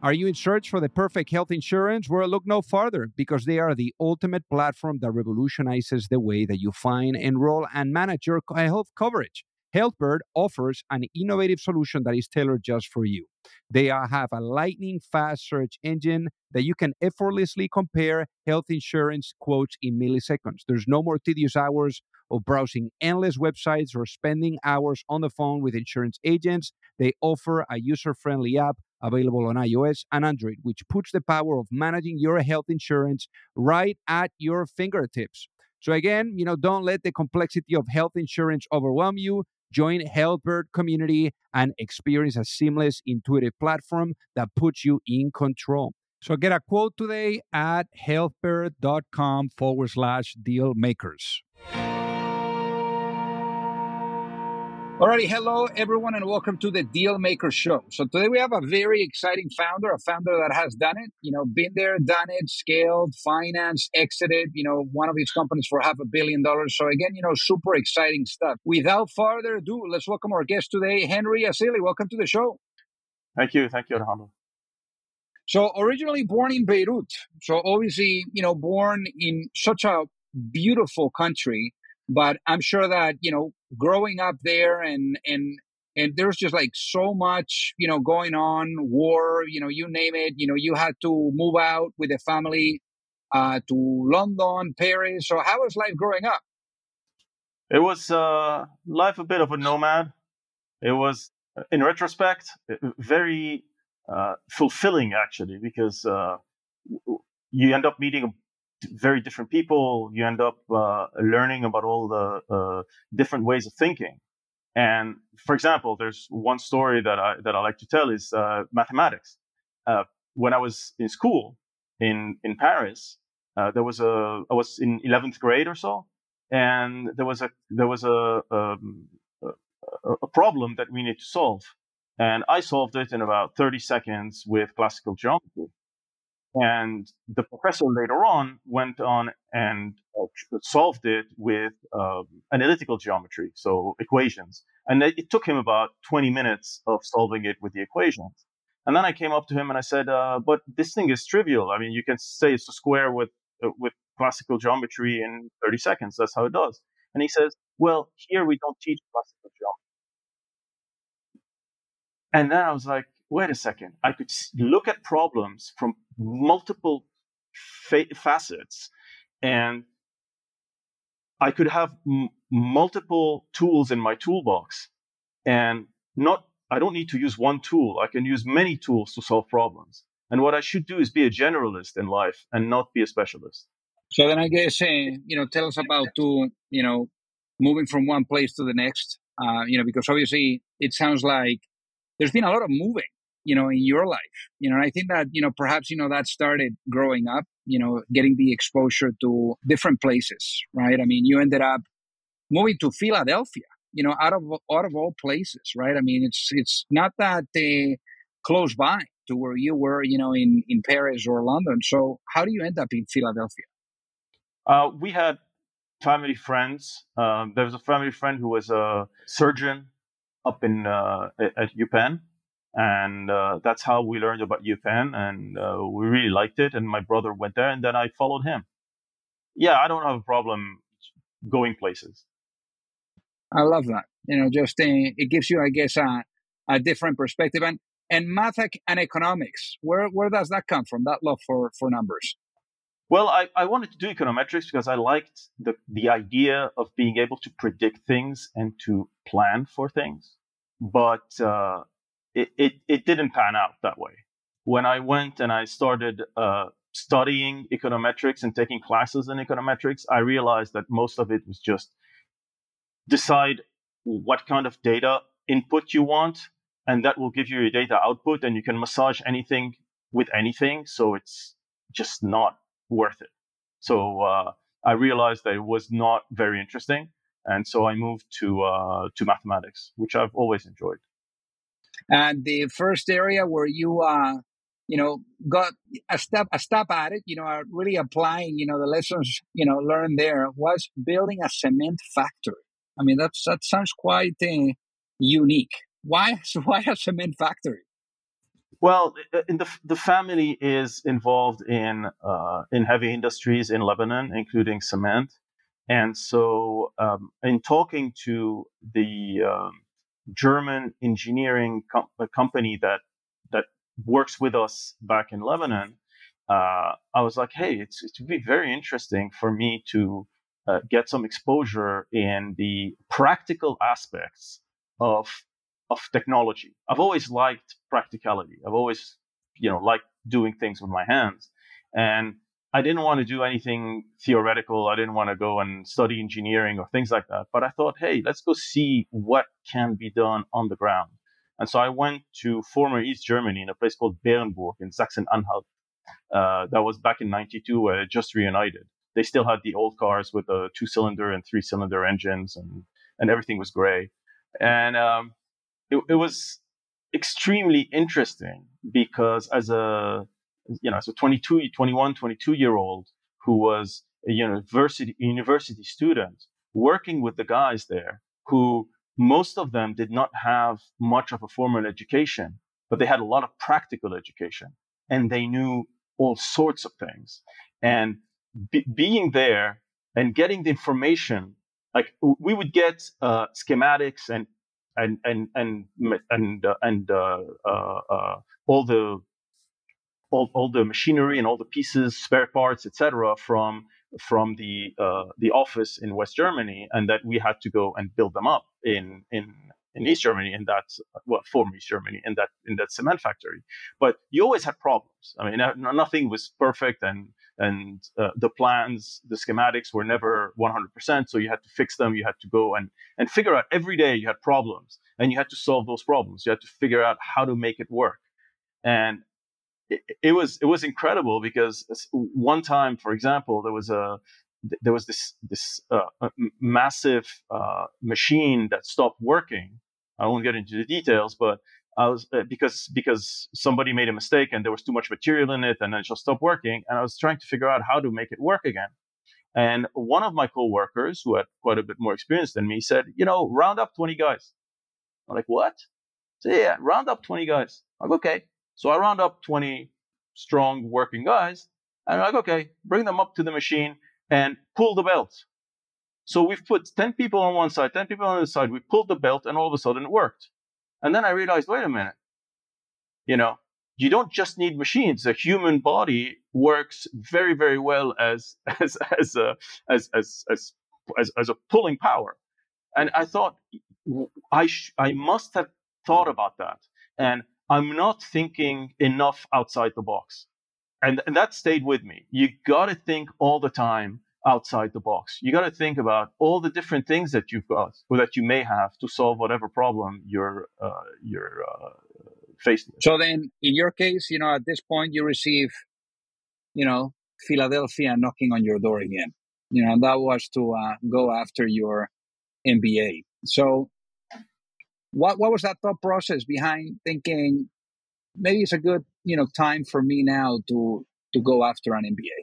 Are you in search for the perfect health insurance? Well, look no farther because they are the ultimate platform that revolutionizes the way that you find, enroll, and manage your health coverage. HealthBird offers an innovative solution that is tailored just for you. They have a lightning fast search engine that you can effortlessly compare health insurance quotes in milliseconds. There's no more tedious hours of browsing endless websites or spending hours on the phone with insurance agents. They offer a user friendly app available on iOS and Android, which puts the power of managing your health insurance right at your fingertips. So again, you know, don't let the complexity of health insurance overwhelm you. Join HealthBird community and experience a seamless, intuitive platform that puts you in control. So get a quote today at healthbird.com forward slash deal makers. Alrighty, hello everyone, and welcome to the Deal Maker Show. So today we have a very exciting founder, a founder that has done it, you know, been there, done it, scaled, financed, exited, you know, one of his companies for half a billion dollars. So again, you know, super exciting stuff. Without further ado, let's welcome our guest today, Henri Asseily. Welcome to the show. Thank you, thank you, Alejandro. So originally born in Beirut, so obviously, you know, born in such a beautiful country but I'm sure that, you know, growing up there and, and, and there's just like so much, you know, going on, war, you know, you name it, you know, you had to move out with a family uh, to London, Paris. So how was life growing up? It was uh, life a bit of a nomad. It was, in retrospect, very uh, fulfilling actually, because uh, you end up meeting very different people. You end up uh, learning about all the uh, different ways of thinking. And for example, there's one story that I that I like to tell is uh, mathematics. Uh, when I was in school in in Paris, uh, there was a I was in 11th grade or so, and there was a there was a, um, a a problem that we need to solve, and I solved it in about 30 seconds with classical geometry. And the professor later on went on and uh, solved it with uh, analytical geometry, so equations. And it, it, took him about 20 minutes of solving it with the equations. And then I came up to him and I said, uh, "But this thing is trivial. I mean, you can say it's a square with uh, with classical geometry in 30 seconds. That's how it does." And he says, "Well, here we don't teach classical geometry." And then I was like, wait a second, I could look at problems from multiple fa- facets and I could have m- multiple tools in my toolbox and not, I don't need to use one tool. I can use many tools to solve problems. And what I should do is be a generalist in life and not be a specialist. So then I guess, uh, you know, tell us about to, you know, moving from one place to the next, uh, you know, because obviously it sounds like there's been a lot of moving you know, in your life. You know, I think that, you know, perhaps, you know, that started growing up, you know, getting the exposure to different places, right? I mean, you ended up moving to Philadelphia, you know, out of out of all places, right? I mean, it's it's not that uh, close by to where you were, you know, in in Paris or London. So, how do you end up in Philadelphia? Uh, we had family friends. Um, there was a family friend who was a surgeon up in uh, at UPenn, and uh, that's how we learned about UPenn, and uh, we really liked it. And my brother went there, and then I followed him. Yeah, I don't have a problem going places. I love that. You know, just uh, it gives you, I guess, a, a different perspective. And and math and economics, where where does that come from? That love for for numbers. Well, I, I wanted to do econometrics because I liked the, the idea of being able to predict things and to plan for things. But uh, it, it, didn't pan out that way. When I went and I started uh, studying econometrics and taking classes in econometrics, I realized that most of it was just decide what kind of data input you want, and that will give you your data output, and you can massage anything with anything. So it's just not worth it. So uh, I realized that it was not very interesting. and so I moved to uh, to mathematics, which I've always enjoyed. And the first area where you, uh, you know, got a step a step at it, you know, really applying, you know, the lessons you know learned there was building a cement factory. I mean, that's that sounds quite uh, unique. Why why a cement factory? Well, the the family is involved in uh, in heavy industries in Lebanon, including cement, and so um, in talking to the um, German engineering com- company that that works with us back in Lebanon, uh, I was like, hey, it's it would be very interesting for me to uh, get some exposure in the practical aspects of of technology. I've always liked practicality. I've always, you know, liked doing things with my hands. And I didn't want to do anything theoretical. I didn't want to go and study engineering or things like that. But I thought, hey, let's go see what can be done on the ground. And so I went to former East Germany in a place called Bernburg in Saxon-Anhalt. Uh, that was back in 92 where it just reunited. They still had the old cars with the two cylinder and three cylinder engines and, and everything was gray. And um, it, it was extremely interesting because as a you know a 22 21 22 year old who was a university university student working with the guys there who most of them did not have much of a formal education but they had a lot of practical education and they knew all sorts of things. And be, being there and getting the information like we would get uh, schematics and and and and and uh, and uh, uh, uh, all the all, all the machinery and all the pieces, spare parts, etc., from from the uh, the office in West Germany, and that we had to go and build them up in in in East Germany, in that well, former East Germany, in that in that cement factory. But you always had problems. I mean, nothing was perfect, and and uh, the plans, the schematics were never 100%. So you had to fix them. You had to go and and figure out every day. You had problems, and you had to solve those problems. You had to figure out how to make it work, and it, was it was incredible because one time, for example, there was a there was this this uh, massive uh, machine that stopped working. I won't get into the details, but I was uh, because because somebody made a mistake and there was too much material in it, and it just stopped working. And I was trying to figure out how to make it work again. And one of my coworkers, who had quite a bit more experience than me, said, "You know, round up 20 guys." I'm like, "What?" So yeah, round up 20 guys. I'm like, okay. So I round up 20 strong working guys, and I'm like, okay, bring them up to the machine and pull the belt. So we've put 10 people on one side, 10 people on the other side. We pulled the belt, and all of a sudden it worked. And then I realized, wait a minute, you know, you don't just need machines. The human body works very, very well as as as a as as as as, as a pulling power. And I thought I sh- I must have thought about that. And I'm not thinking enough outside the box. And, and that stayed with me. You got to think all the time outside the box. You got to think about all the different things that you've got or that you may have to solve whatever problem you're uh, you're uh, faced with. So then, in your case, you know, at this point, you receive, you know, Philadelphia knocking on your door again. You know, that was to uh, go after your MBA. So, what what was that thought process behind thinking maybe it's a good you know time for me now to to go after an MBA?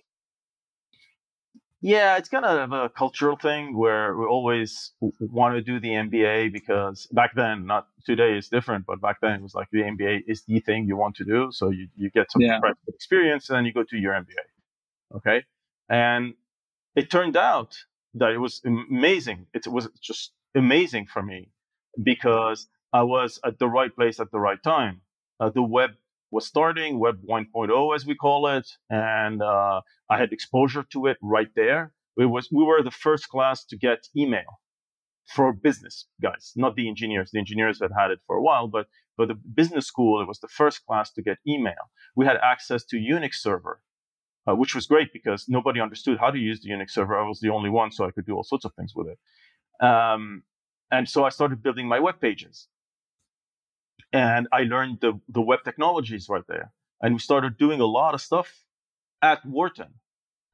Yeah, it's kind of a cultural thing where we always want to do the MBA because back then, not today is different, but back then it was like the MBA is the thing you want to do. So you, you get some yeah. experience and then you go to your MBA. Okay. And it turned out that it was amazing. It was just amazing for me because I was at the right place at the right time. Uh, the web was starting, Web 1.0 as we call it, and uh, I had exposure to it right there. It was we were the first class to get email for business guys, not the engineers. The engineers had had it for a while, but but the business school it was the first class to get email. We had access to Unix server, uh, which was great because nobody understood how to use the Unix server. I was the only one, so I could do all sorts of things with it. Um, and so I started building my web pages and I learned the, the web technologies right there. And we started doing a lot of stuff at Wharton.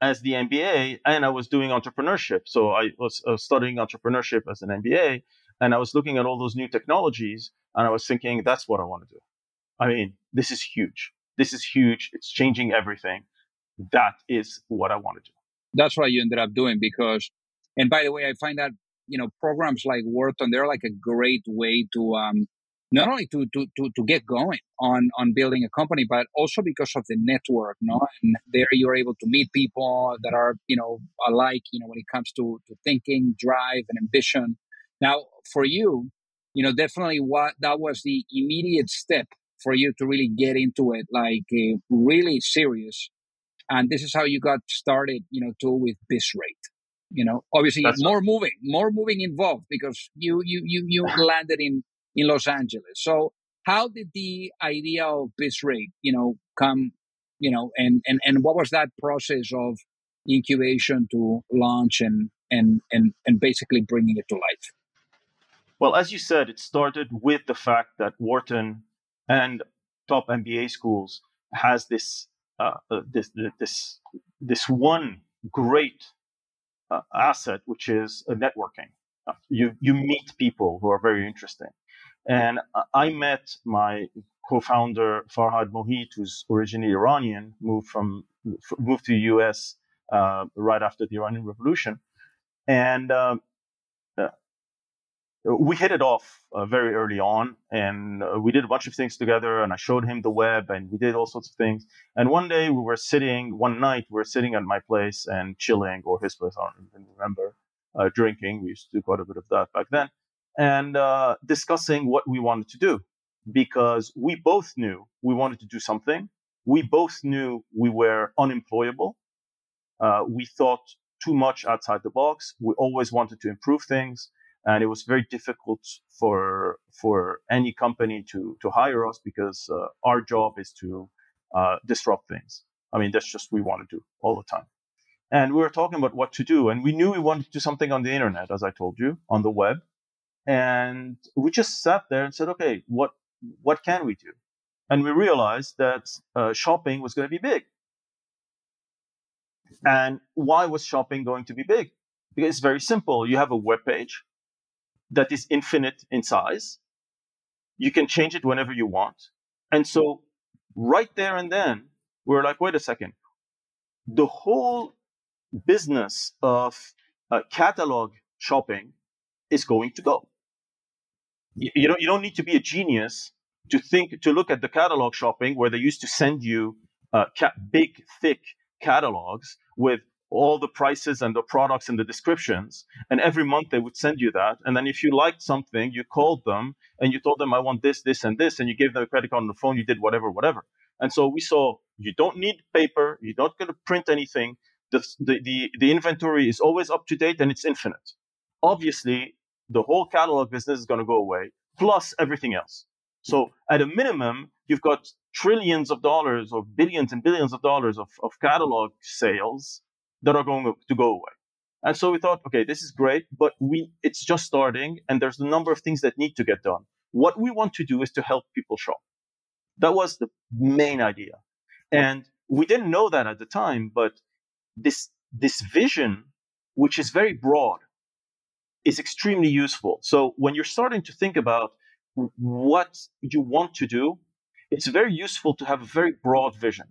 as the MBA, and I was doing entrepreneurship. So I was uh, studying entrepreneurship as an MBA, and I was looking at all those new technologies, and I was thinking, that's what I want to do. I mean, this is huge. This is huge. It's changing everything. That is what I want to do. That's what you ended up doing because, and by the way, I find that you know programs like Wharton they're like a great way to um, not only to, to, to, to get going on, on building a company, but also because of the network, no? And there you're able to meet people that are, you know, alike, you know, when it comes to, to thinking, drive, and ambition. Now, for you, you know, definitely what that was the immediate step for you to really get into it, like uh, really serious. And this is how you got started, you know, too with Bizrate. You know, obviously That's more moving, more moving involved because you you you you landed in in Los Angeles. So how did the idea of Bizrate, you know, come, you know, and, and, and what was that process of incubation to launch and, and, and, and basically bringing it to life? Well, as you said, it started with the fact that Wharton and top MBA schools has this, uh, uh, this, this, this one great uh, asset, which is networking. Uh, you, you meet people who are very interesting. And I met my co-founder Farhad Mohit, who's originally Iranian, moved from moved to the U.S. Uh, right after the Iranian Revolution, and um, uh, we hit it off uh, very early on, and uh, we did a bunch of things together. And I showed him the web, and we did all sorts of things. And one day we were sitting, one night we were sitting at my place and chilling, or his place, I don't even remember, uh, drinking. We used to do quite a bit of that back then and uh, discussing what we wanted to do because we both knew we wanted to do something. We both knew we were unemployable. Uh, we thought too much outside the box. We always wanted to improve things, and it was very difficult for for any company to to hire us because uh, our job is to uh, disrupt things. I mean, that's just we want to do all the time. And we were talking about what to do, and we knew we wanted to do something on the internet, as I told you, on the web and we just sat there and said, okay, what what can we do? And we realized that uh, shopping was going to be big. And why was shopping going to be big? Because it's very simple. You have a web page that is infinite in size. You can change it whenever you want. And so, right there and then, we are like, wait a second. The whole business of uh, catalog shopping is going to go you don't you don't need to be a genius to think to look at the catalog shopping where they used to send you uh, ca- big thick catalogs with all the prices and the products and the descriptions and every month they would send you that. And then if you liked something you called them and you told them i want this this and this and you gave them a credit card on the phone you did whatever whatever. And so we saw you don't need paper you're not going to print anything. The, the, the, the inventory is always up to date and it's infinite. Obviously the whole catalog business is going to go away, plus everything else. So at a minimum, you've got trillions of dollars or billions and billions of dollars of, of catalog sales that are going to go away. And so we thought, okay, this is great, but we it's just starting and there's a number of things that need to get done. What we want to do is to help people shop. That was the main idea. And we didn't know that at the time, but this this vision, which is very broad, is extremely useful. So when you're starting to think about what you want to do, it's very useful to have a very broad vision,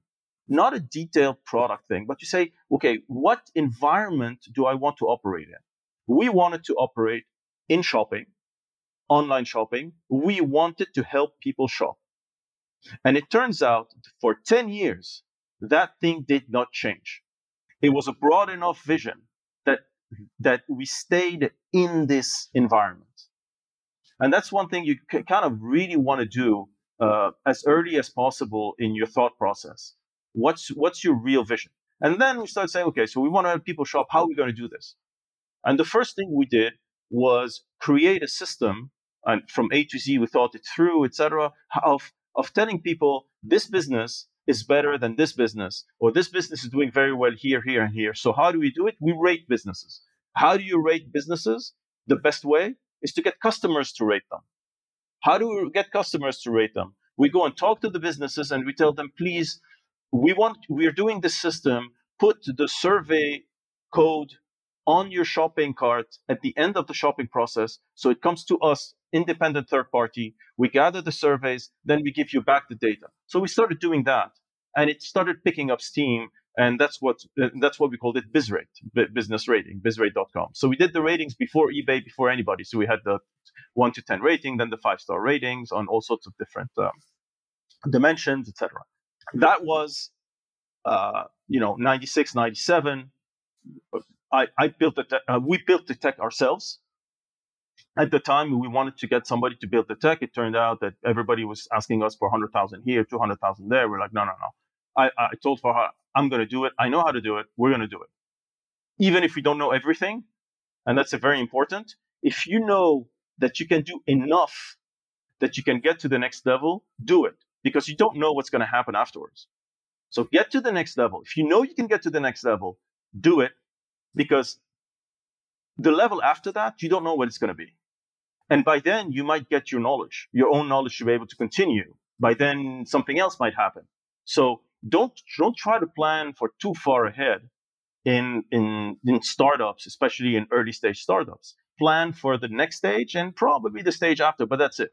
not a detailed product thing, but you say, okay, what environment do I want to operate in? We wanted to operate in shopping, online shopping. We wanted to help people shop. And it turns out for 10 years, that thing did not change. It was a broad enough vision that that we stayed in this environment. And that's one thing you kind of really want to do uh, as early as possible in your thought process. What's what's your real vision? And then we start saying, okay, so we want to have people show up. How are we going to do this? And the first thing we did was create a system, and from A to Z, we thought it through, etc., of of telling people this business is better than this business, or this business is doing very well here, here, and here. So how do we do it? We rate businesses. How do you rate businesses? The best way is to get customers to rate them. How do we get customers to rate them? We go and talk to the businesses and we tell them, please, we want, we're doing this system. put the survey code on your shopping cart at the end of the shopping process. So it comes to us, independent third party. We gather the surveys, then we give you back the data. So we started doing that and it started picking up steam. And that's what, that's what we called it BizRate, business rating, bizrate.com. So we did the ratings before eBay, before anybody. So we had the one to 10 rating, then the five star ratings on all sorts of different um, dimensions, etc. That was, uh, you know, 96, 97 I, I built the te- uh, we built the tech ourselves. At the time, we wanted to get somebody to build the tech. It turned out that everybody was asking us for 100,000 here, 200,000 there. We're like, no, no, no. I, I told Farha, I'm going to do it. I know how to do it. We're going to do it. Even if we don't know everything, and that's a very important, if you know that you can do enough that you can get to the next level, do it because you don't know what's going to happen afterwards. So get to the next level. If you know you can get to the next level, do it because the level after that, you don't know what it's going to be. And by then, you might get your knowledge, your own knowledge to be able to continue. By then, something else might happen. So don't don't try to plan for too far ahead in in in startups, especially in early stage startups. Plan for the next stage and probably the stage after, but that's it.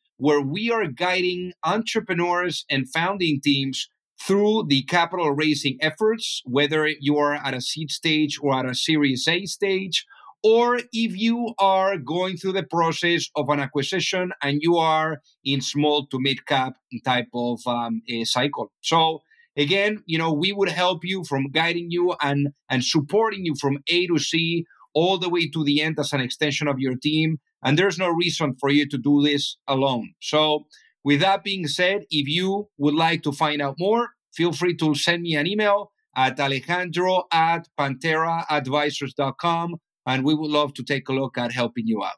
where we are guiding entrepreneurs and founding teams through the capital raising efforts, whether you are at a seed stage or at a Series A stage, or if you are going through the process of an acquisition and you are in small to mid cap type of um, cycle. So again, you know, we would help you from guiding you and and supporting you from A to C all the way to the end as an extension of your team. And there's no reason for you to do this alone. So with that being said, if you would like to find out more, feel free to send me an email at alejandro at pantheraadvisors.com and we would love to take a look at helping you out.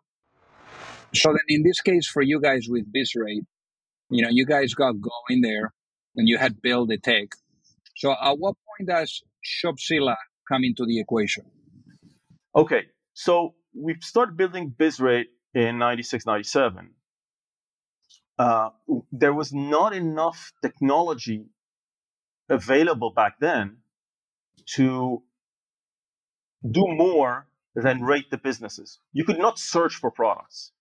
So then in this case for you guys with BizRate, you know, you guys got going there and you had built the tech. So at what point does Shopzilla come into the equation? Okay. So we started building BizRate in 96, 97 uh, there was not enough technology available back then to do more than rate the businesses. You could not search for products.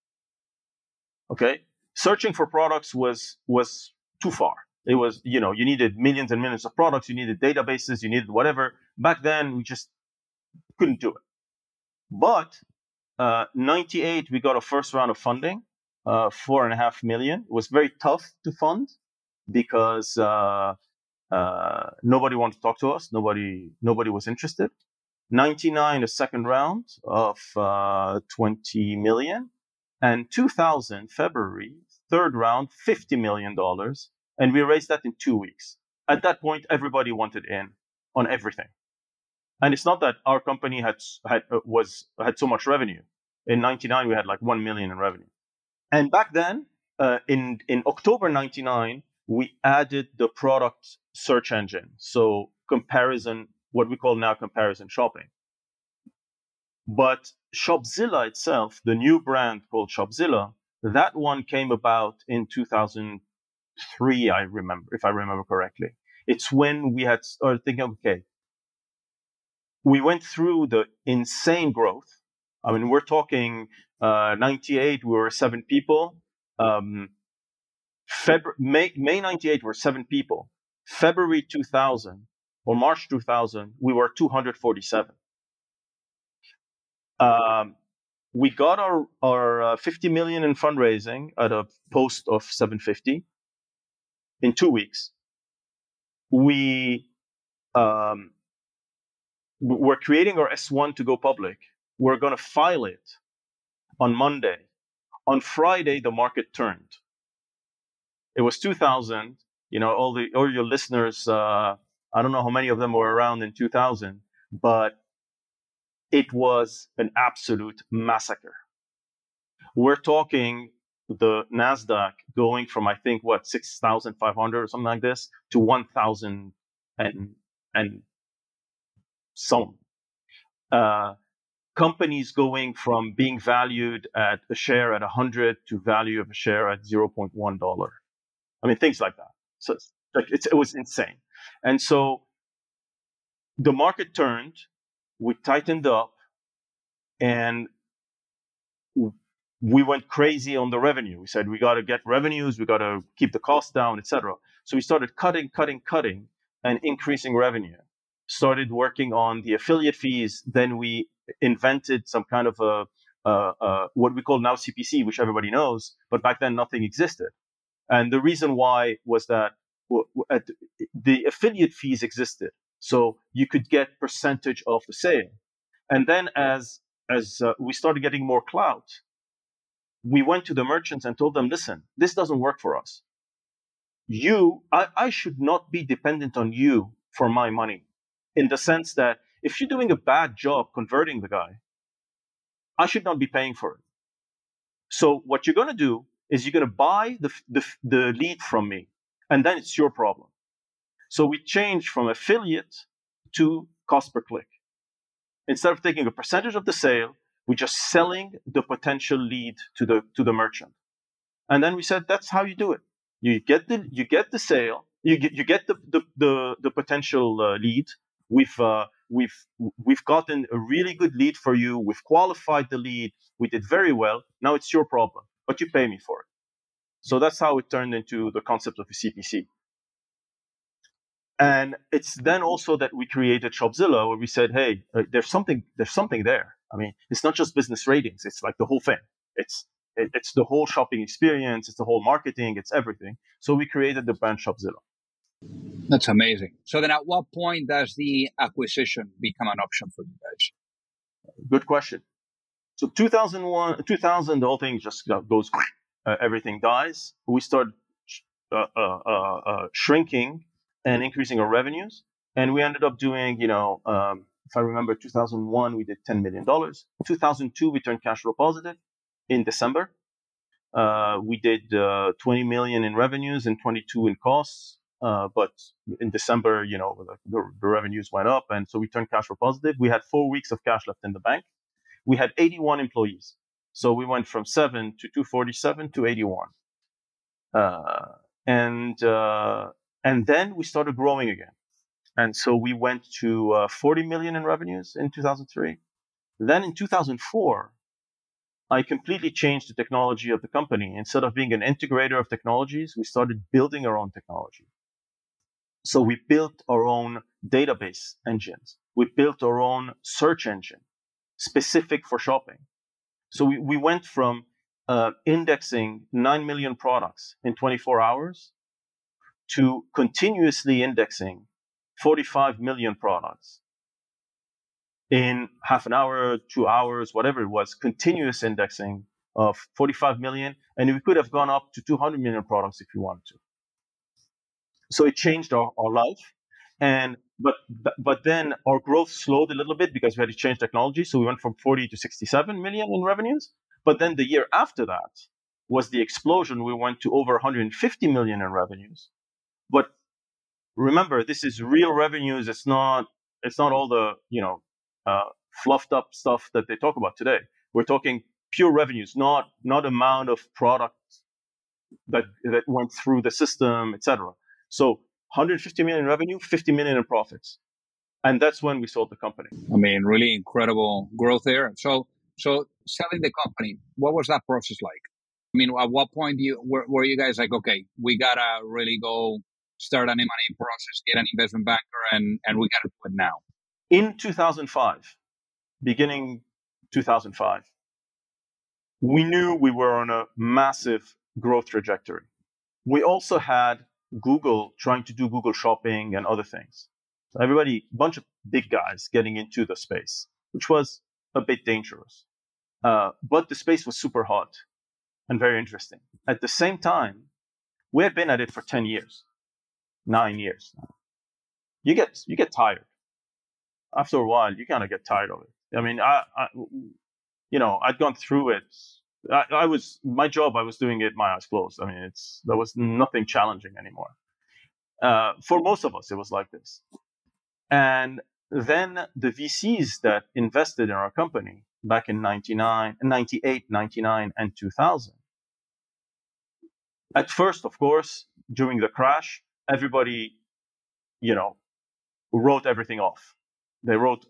Okay, searching for products was was too far. It was you know you needed millions and millions of products. You needed databases. You needed whatever. Back then we just couldn't do it. But uh, 98 we got a first round of funding uh, four and a half million. It was very tough to fund because uh, uh, nobody wanted to talk to us. Nobody, nobody was interested. 99, a second round of uh, 20 million, and 2000 February, third round, 50 million dollars, and we raised that in two weeks. At that point, everybody wanted in on everything, and it's not that our company had had was had so much revenue. In 99, we had like 1 million in revenue. And back then, uh, in in October '99, we added the product search engine, so comparison, what we call now comparison shopping. But Shopzilla itself, the new brand called Shopzilla, that one came about in 2003, I remember, if I remember correctly. It's when we had started thinking, okay, we went through the insane growth. I mean, we're talking uh, 98, we were seven people. Um, May, May 98, were seven people. February 2000 or March 2000, we were 247. Um, we got our our uh, 50 million in fundraising at a post of 750 in two weeks. We um, we're creating our S1 to go public. We're going to file it on Monday. On Friday, the market turned. It was 2000. You know, all the all your listeners. Uh, I don't know how many of them were around in 2000, but it was an absolute massacre. We're talking the Nasdaq going from I think what 6,500 or something like this to 1,000 and and some. Uh, companies going from being valued at a share at 100 to value of a share at 0.1 dollar. I mean things like that. So like it was insane. And so the market turned, we tightened up, and we went crazy on the revenue. We said we got to get revenues, we got to keep the costs down, etc. So we started cutting, cutting, cutting, and increasing revenue. Started working on the affiliate fees. Then we invented some kind of a, a, a what we call now CPC, which everybody knows, but back then nothing existed. And the reason why was that the affiliate fees existed. So you could get percentage of the sale. And then as as uh, we started getting more clout, we went to the merchants and told them, listen, this doesn't work for us. You, I, I should not be dependent on you for my money in the sense that if you're doing a bad job converting the guy, I should not be paying for it. So what you're going to do is you're going to buy the, the, the lead from me and then it's your problem. So we changed from affiliate to cost per click. Instead of taking a percentage of the sale, we're just selling the potential lead to the to the merchant. And then we said that's how you do it. You get the you get the sale, you get you get the the the, the potential uh, lead. We've uh, we've we've gotten a really good lead for you. We've qualified the lead. We did very well. Now it's your problem, but you pay me for it. So that's how it turned into the concept of a CPC. And it's then also that we created Shopzilla, where we said, "Hey, uh, there's something, there's something there. I mean, it's not just business ratings; it's like the whole thing. It's it, it's the whole shopping experience, it's the whole marketing, it's everything." So we created the brand Shopzilla. That's amazing. So then, at what point does the acquisition become an option for you guys? Good question. So 2001, 2000, the whole thing just goes uh, everything dies. We start uh, uh, uh, uh, shrinking and increasing our revenues, and we ended up doing, you know, um, if I remember, 2001 we did 10 million dollars. 2002 we turned cash flow positive in December. Uh, we did 20 million in revenues and 22 in costs. But in December, you know, the, the revenues went up, and so we turned cash flow positive. We had four weeks of cash left in the bank. We had 81 employees. So we went from seven to 247 to 81. Uh, and, uh, and then we started growing again. And so we went to uh, 40 million in revenues in 2003. Then in 2004, I completely changed the technology of the company. Instead of being an integrator of technologies, we started building our own technology. So we built our own database engines. We built our own search engine specific for shopping. So we, we went from uh, indexing 9 million products in 24 hours to continuously indexing 45 million products in half an hour, two hours, whatever it was, continuous indexing of 45 million. And we could have gone up to 200 million products if we wanted to. So it changed our, our life. And but but then our growth slowed a little bit because we had to change technology. So we went from 40 to 67 million in revenues. But then the year after that was the explosion. We went to over 150 million in revenues. But remember, this is real revenues. It's not it's not all the you know uh, fluffed up stuff that they talk about today. We're talking pure revenues, not not amount of product that that went through the system, etc. So 150 million in revenue, 50 million in profits. And that's when we sold the company. I mean, really incredible growth there. So, so selling the company, what was that process like? I mean, at what point you were, were you guys like, okay, we gotta really go start an M&A process, get an investment banker, and and we gotta do it now? In 2005, beginning 2005. We knew we were on a massive growth trajectory. We also had Google trying to do Google shopping and other things. So everybody, bunch of big guys getting into the space, which was a bit dangerous. Uh, but the space was super hot and very interesting. At the same time, we had been at it for 10 years, nine years. You get, you get tired. After a while, you kind of get tired of it. I mean, I, I, you know, I'd gone through it. I, I, was, my job, I was doing it my eyes closed. I mean, it's, there was nothing challenging anymore. Uh, for most of us, it was like this. And then the VCs that invested in our company back in 99, 98, 99, and 2000. At first, of course, during the crash, everybody, you know, wrote everything off. They wrote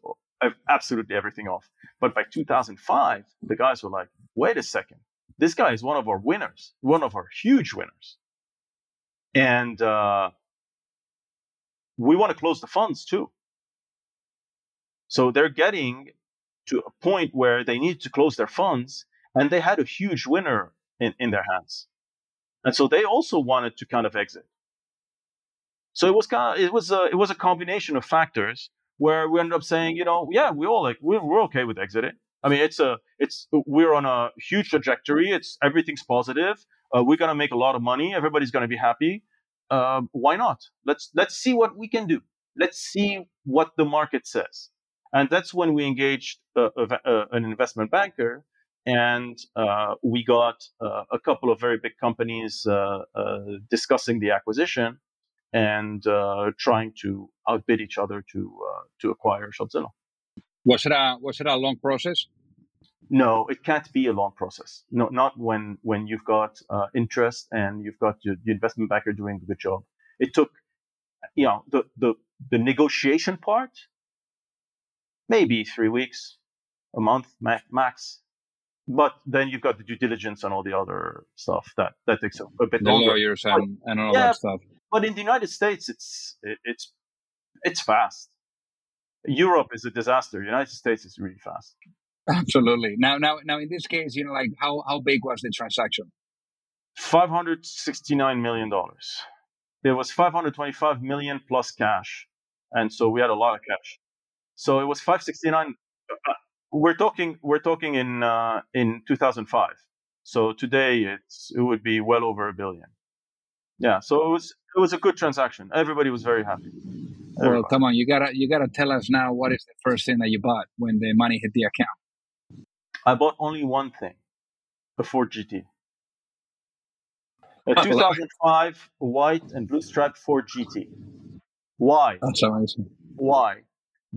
absolutely everything off. But by 2005, the guys were like, wait a second, this guy is one of our winners, one of our huge winners. And uh, we want to close the funds too. So they're getting to a point where they need to close their funds and they had a huge winner in, in their hands. And so they also wanted to kind of exit. So it was kind of, it was a, it was a combination of factors where we ended up saying, you know, yeah, we all like we're, we're okay with exiting. I mean, it's a it's we're on a huge trajectory. It's everything's positive. Uh, we're gonna make a lot of money. Everybody's gonna be happy. Uh, why not? Let's let's see what we can do. Let's see what the market says. And that's when we engaged a, a, an investment banker and uh, we got uh, a couple of very big companies uh, uh discussing the acquisition and uh, trying to outbid each other to uh, to acquire Shopzilla. Was it a was it a long process? No, it can't be a long process. No, not when when you've got interest and you've got your, the investment banker doing a good job. It took, you know, the the the negotiation part maybe three weeks, a month max. But then you've got the due diligence and all the other stuff that, that takes a, a bit the longer. lawyers and, and all yeah, that stuff. But in the United States, it's it, it's it's fast. Europe is a disaster. The United States is really fast. Absolutely. Now, now, now, in this case, you know, like how how big was the transaction? Five hundred sixty nine million dollars. There was five hundred twenty five million plus cash, and so we had a lot of cash. So it was 569. Uh, we're talking we're talking in uh, in 2005. So today it's it would be well over a billion. Yeah. So it was it was a good transaction. Everybody was very happy. Everybody. Well, come on, you gotta you gotta tell us now what is the first thing that you bought when the money hit the account. I bought only one thing, a Ford GT. A 2005 white and blue striped Ford GT. Why? That's amazing. Why?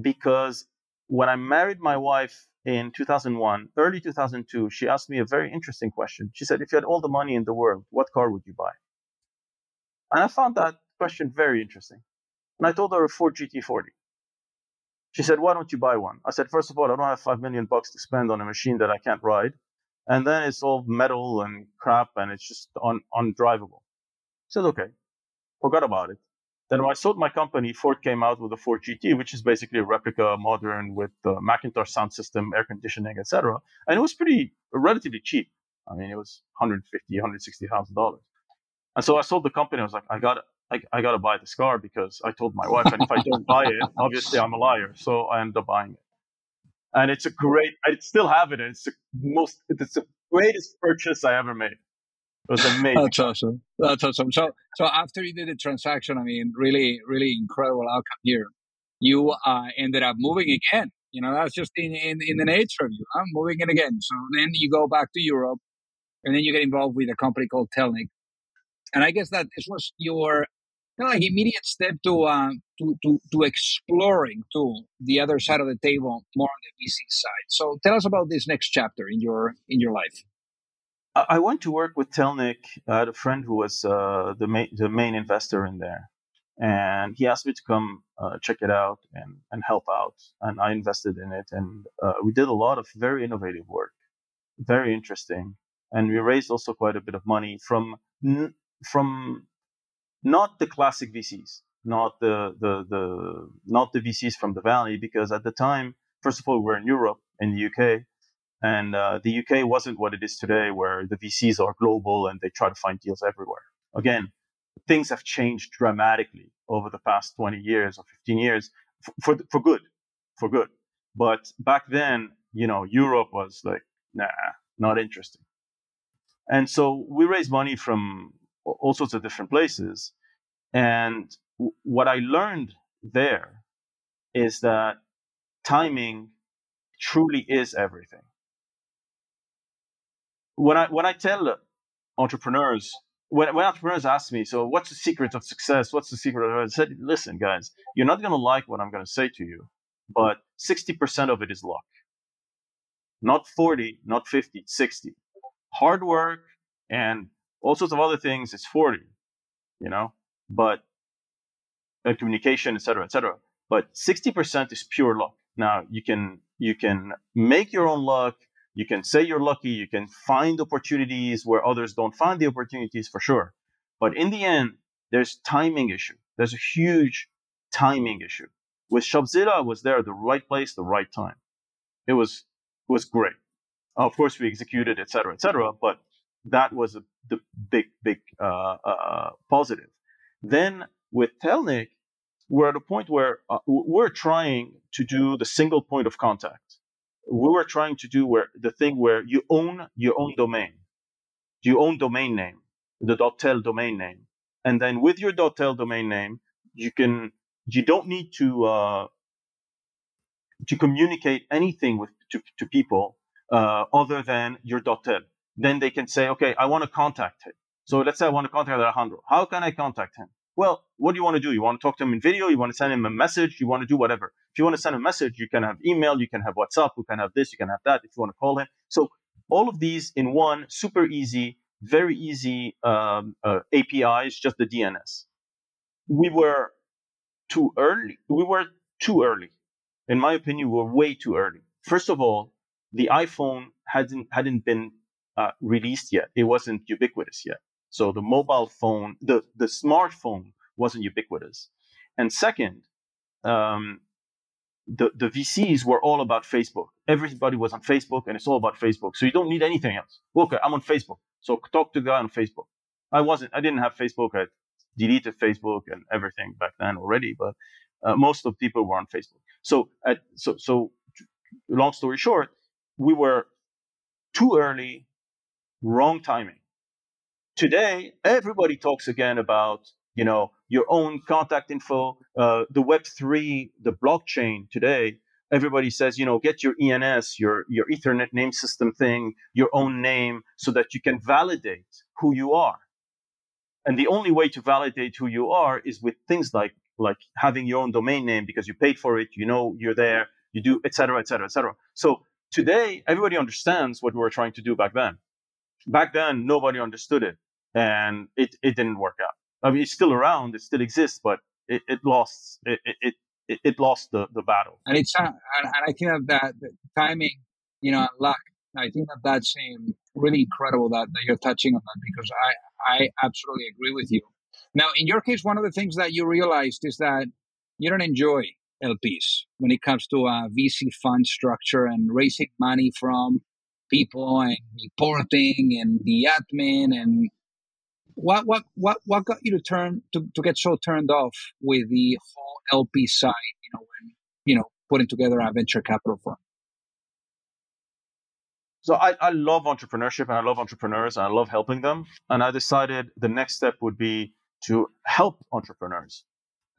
because when I married my wife in 2001, early 2002, she asked me a very interesting question. She said, If you had all the money in the world, what car would you buy? And I found that question very interesting. And I told her a Ford GT40. She said, Why don't you buy one? I said, First of all, I don't have five million bucks to spend on a machine that I can't ride. And then it's all metal and crap and it's just un- undrivable. I said, Okay, forgot about it. Then when I sold my company, Ford came out with a Ford GT, which is basically a replica modern with the McIntosh sound system, air conditioning, etc. And it was pretty relatively cheap. I mean, it was 150, 160 thousand dollars. And so I sold the company. I was like, I got I, I got to buy this car because I told my wife, and if I don't buy it, obviously I'm a liar. So I ended up buying it. And it's a great, I still have it. And it's the most, it's the greatest purchase I ever made. It was amazing. That's awesome. That's awesome. So, so after you did the transaction, I mean, really, really incredible outcome here. You uh, ended up moving again. You know, that's just in, in, in the nature of you. I'm moving it again. So then you go back to Europe, and then you get involved with a company called Telnic. And I guess that this was your kind of like immediate step to uh, to, to to exploring to the other side of the table, more on the VC side. So tell us about this next chapter in your in your life. I went to work with Telnic. I had a friend who was uh, the main the main investor in there, and he asked me to come uh, check it out and and help out. And I invested in it, and uh, we did a lot of very innovative work, very interesting, and we raised also quite a bit of money from from not the classic VCs, not the the the not the VCs from the valley, because at the time, first of all, we're in Europe, in the UK, And uh, the UK wasn't what it is today, where the VCs are global and they try to find deals everywhere. Again, things have changed dramatically over the past 20 years or 15 years for, for, for good, for good. But back then, you know, Europe was like, nah, not interesting. And so we raised money from all sorts of different places. And what I learned there is that timing truly is everything. When I when I tell entrepreneurs, when, when entrepreneurs ask me, so what's the secret of success? What's the secret of I said, listen, guys, you're not gonna like what I'm gonna say to you, but 60% of it is luck. Not 40, not 50, 60. Hard work and all sorts of other things it's 40, you know, but uh, communication, etc., etc. But 60% is pure luck. Now you can you can make your own luck. You can say you're lucky. You can find opportunities where others don't find the opportunities for sure. But in the end, there's timing issue. There's a huge timing issue. With Shopzilla, I was there the right place, the right time. It was was great. Of course, we executed, etc cetera, et cetera, but that was a, the big, big uh, uh, positive. Then with Telnic, we're at a point where uh, we're trying to do the single point of contact. We were trying to do where the thing where you own your own domain, you own domain name, the .tel domain name, and then with your .tel domain name, you can you don't need to uh, to communicate anything with to, to people uh, other than your .tel. Then they can say, okay, I want to contact him. So let's say I want to contact Alejandro. How can I contact him? Well, what do you want to do? You want to talk to him in video? You want to send him a message? You want to do whatever. If you want to send a message, you can have email, you can have WhatsApp, you can have this, you can have that. If you want to call him, so all of these in one, super easy, very easy um, uh, APIs, just the DNS. We were too early. We were too early, in my opinion. We were way too early. First of all, the iPhone hadn't hadn't been uh, released yet. It wasn't ubiquitous yet. So the mobile phone, the, the smartphone wasn't ubiquitous. And second, um, the, the VCs were all about Facebook. Everybody was on Facebook and it's all about Facebook. So you don't need anything else. Okay, I'm on Facebook. So talk to the guy on Facebook. I wasn't, I didn't have Facebook. I deleted Facebook and everything back then already, but uh, most of people were on Facebook. So, at, so, so long story short, we were too early, wrong timing. Today, everybody talks again about you know your own contact info, uh, the Web three, the blockchain. Today, everybody says you know get your ENS, your your Ethereum name system thing, your own name, so that you can validate who you are. And the only way to validate who you are is with things like like having your own domain name because you paid for it, you know you're there, you do, et cetera, et cetera, et cetera. So today, everybody understands what we were trying to do back then. Back then, nobody understood it and it, it didn't work out. I mean, it's still around, it still exists, but it, it lost it, it, it, it lost the, the battle. And it's uh, and, I think that, that timing, you know, luck. I think that that's um, really incredible that, that you're touching on that because I I absolutely agree with you. Now, in your case, one of the things that you realized is that you don't enjoy LPs when it comes to a VC fund structure and raising money from people and reporting and the admin and what what what what got you to turn to, to get so turned off with the whole LP side? You know, when you know putting together a venture capital firm. So I, I love entrepreneurship and I love entrepreneurs and I love helping them. And I decided the next step would be to help entrepreneurs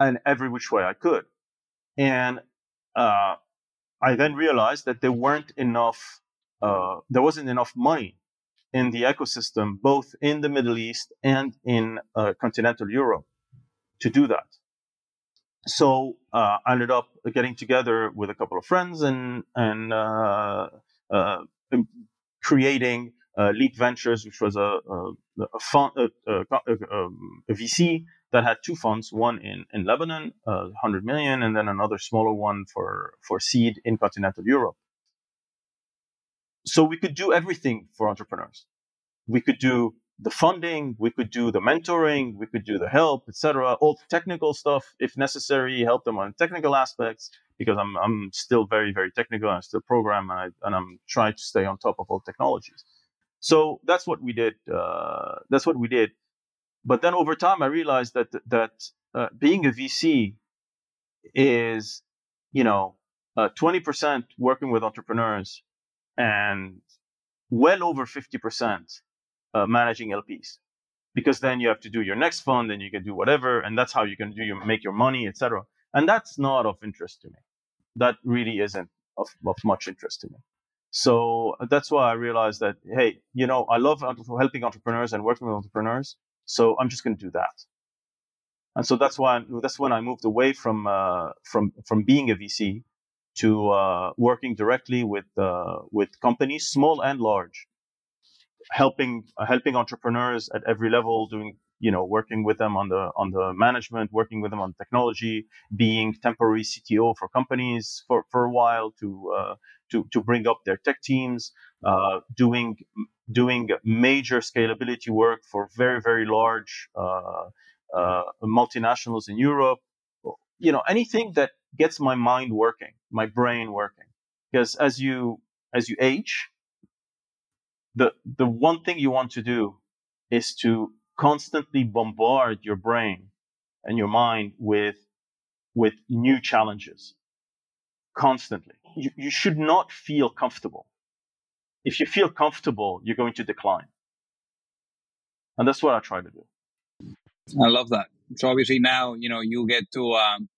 in every which way I could. And uh, I then realized that there weren't enough, uh, there wasn't enough money in the ecosystem, both in the Middle East and in uh, continental Europe, to do that. So uh, I ended up getting together with a couple of friends and and uh, uh creating uh, Leap Ventures, which was a, a, a fund, a, um, a, VC that had two funds, one in, in Lebanon, 100 million, and then another smaller one for, for seed in continental Europe. So we could do everything for entrepreneurs. We could do the funding, we could do the mentoring, we could do the help, etc. All the technical stuff, if necessary, help them on technical aspects because I'm I'm still very very technical. I still program and, I, and I'm trying to stay on top of all technologies. So that's what we did. Uh, that's what we did. But then over time, I realized that that uh, being a VC is, you know, uh, 20% working with entrepreneurs and well over 50% uh, managing LPs. Because then you have to do your next fund and you can do whatever, and that's how you can do your, make your money, etc. And that's not of interest to me. That really isn't of, of much interest to me. So that's why I realized that, hey, you know, I love helping entrepreneurs and working with entrepreneurs. So I'm just going to do that. And so that's why that's when I moved away from uh, from from being a VC to uh, working directly with uh, with companies, small and large, helping uh, helping entrepreneurs at every level, doing you know working with them on the on the management, working with them on technology, being temporary CTO for companies for, for a while to uh, to to bring up their tech teams, uh, doing doing major scalability work for very very large uh, uh, multinationals in Europe. You know anything that gets my mind working, my brain working, because as you as you age, the the one thing you want to do is to constantly bombard your brain and your mind with with new challenges constantly you, you should not feel comfortable. If you feel comfortable, you're going to decline. And that's what I try to do. I love that. So obviously now, you know, you get to um,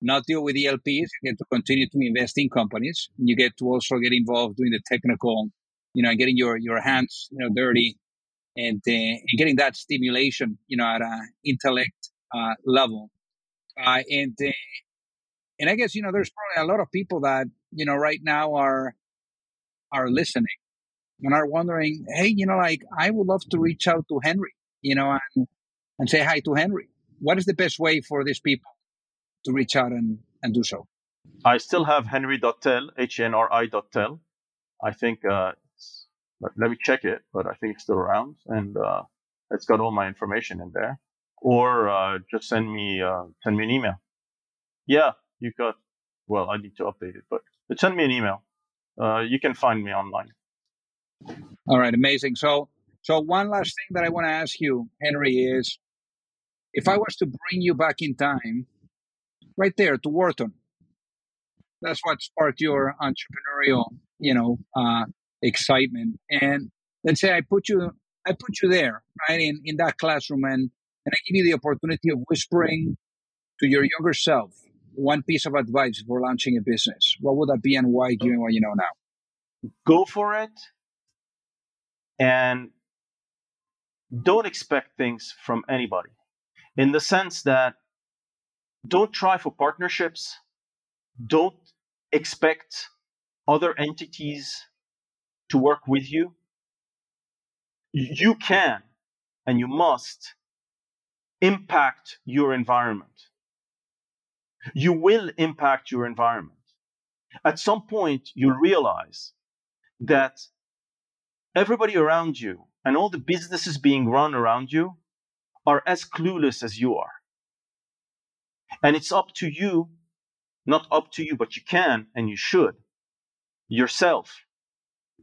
not deal with LPs, you get to continue to invest in companies. You get to also get involved doing the technical, you know, getting your, your hands, you know, dirty and, uh, and getting that stimulation, you know, at an intellect uh, level. Uh, and, uh, and I guess, you know, there's probably a lot of people that you know, right now are are listening and are wondering, hey, you know, like I would love to reach out to Henri, you know, and and say hi to Henri. What is the best way for these people to reach out and, and do so? I still have henri.tel, H-N-R-I.tel. I think, uh, let me check it, but I think it's still around and, uh, it's got all my information in there. Or, uh, just send me, uh, send me an email. Yeah, you got, well, I need to update it, but send me an email. Uh, you can find me online. All right, amazing. So, so one last thing that I want to ask you, Henri, is if I was to bring you back in time, right there to Wharton, that's what sparked your entrepreneurial, you know, uh, excitement. And let's say I put you, I put you there, right, in, in that classroom, and and I give you the opportunity of whispering to your younger self one piece of advice for launching a business, what would that be and why, given what you know now? Go for it and don't expect things from anybody in the sense that don't try for partnerships, hmm. don't expect other entities to work with you. You can and you must impact your environment you will impact your environment. At some point, you'll realize that everybody around you and all the businesses being run around you are as clueless as you are. And it's up to you, not up to you, but you can and you should yourself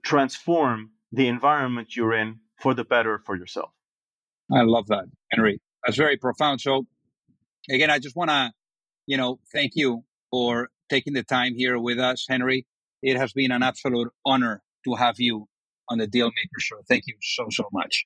transform the environment you're in for the better for yourself. I love that, Henri. That's very profound. So, again, I just want to you know, thank you for taking the time here with us, Henri. It has been an absolute honor to have you on the Dealmaker Show. Thank you so, so much.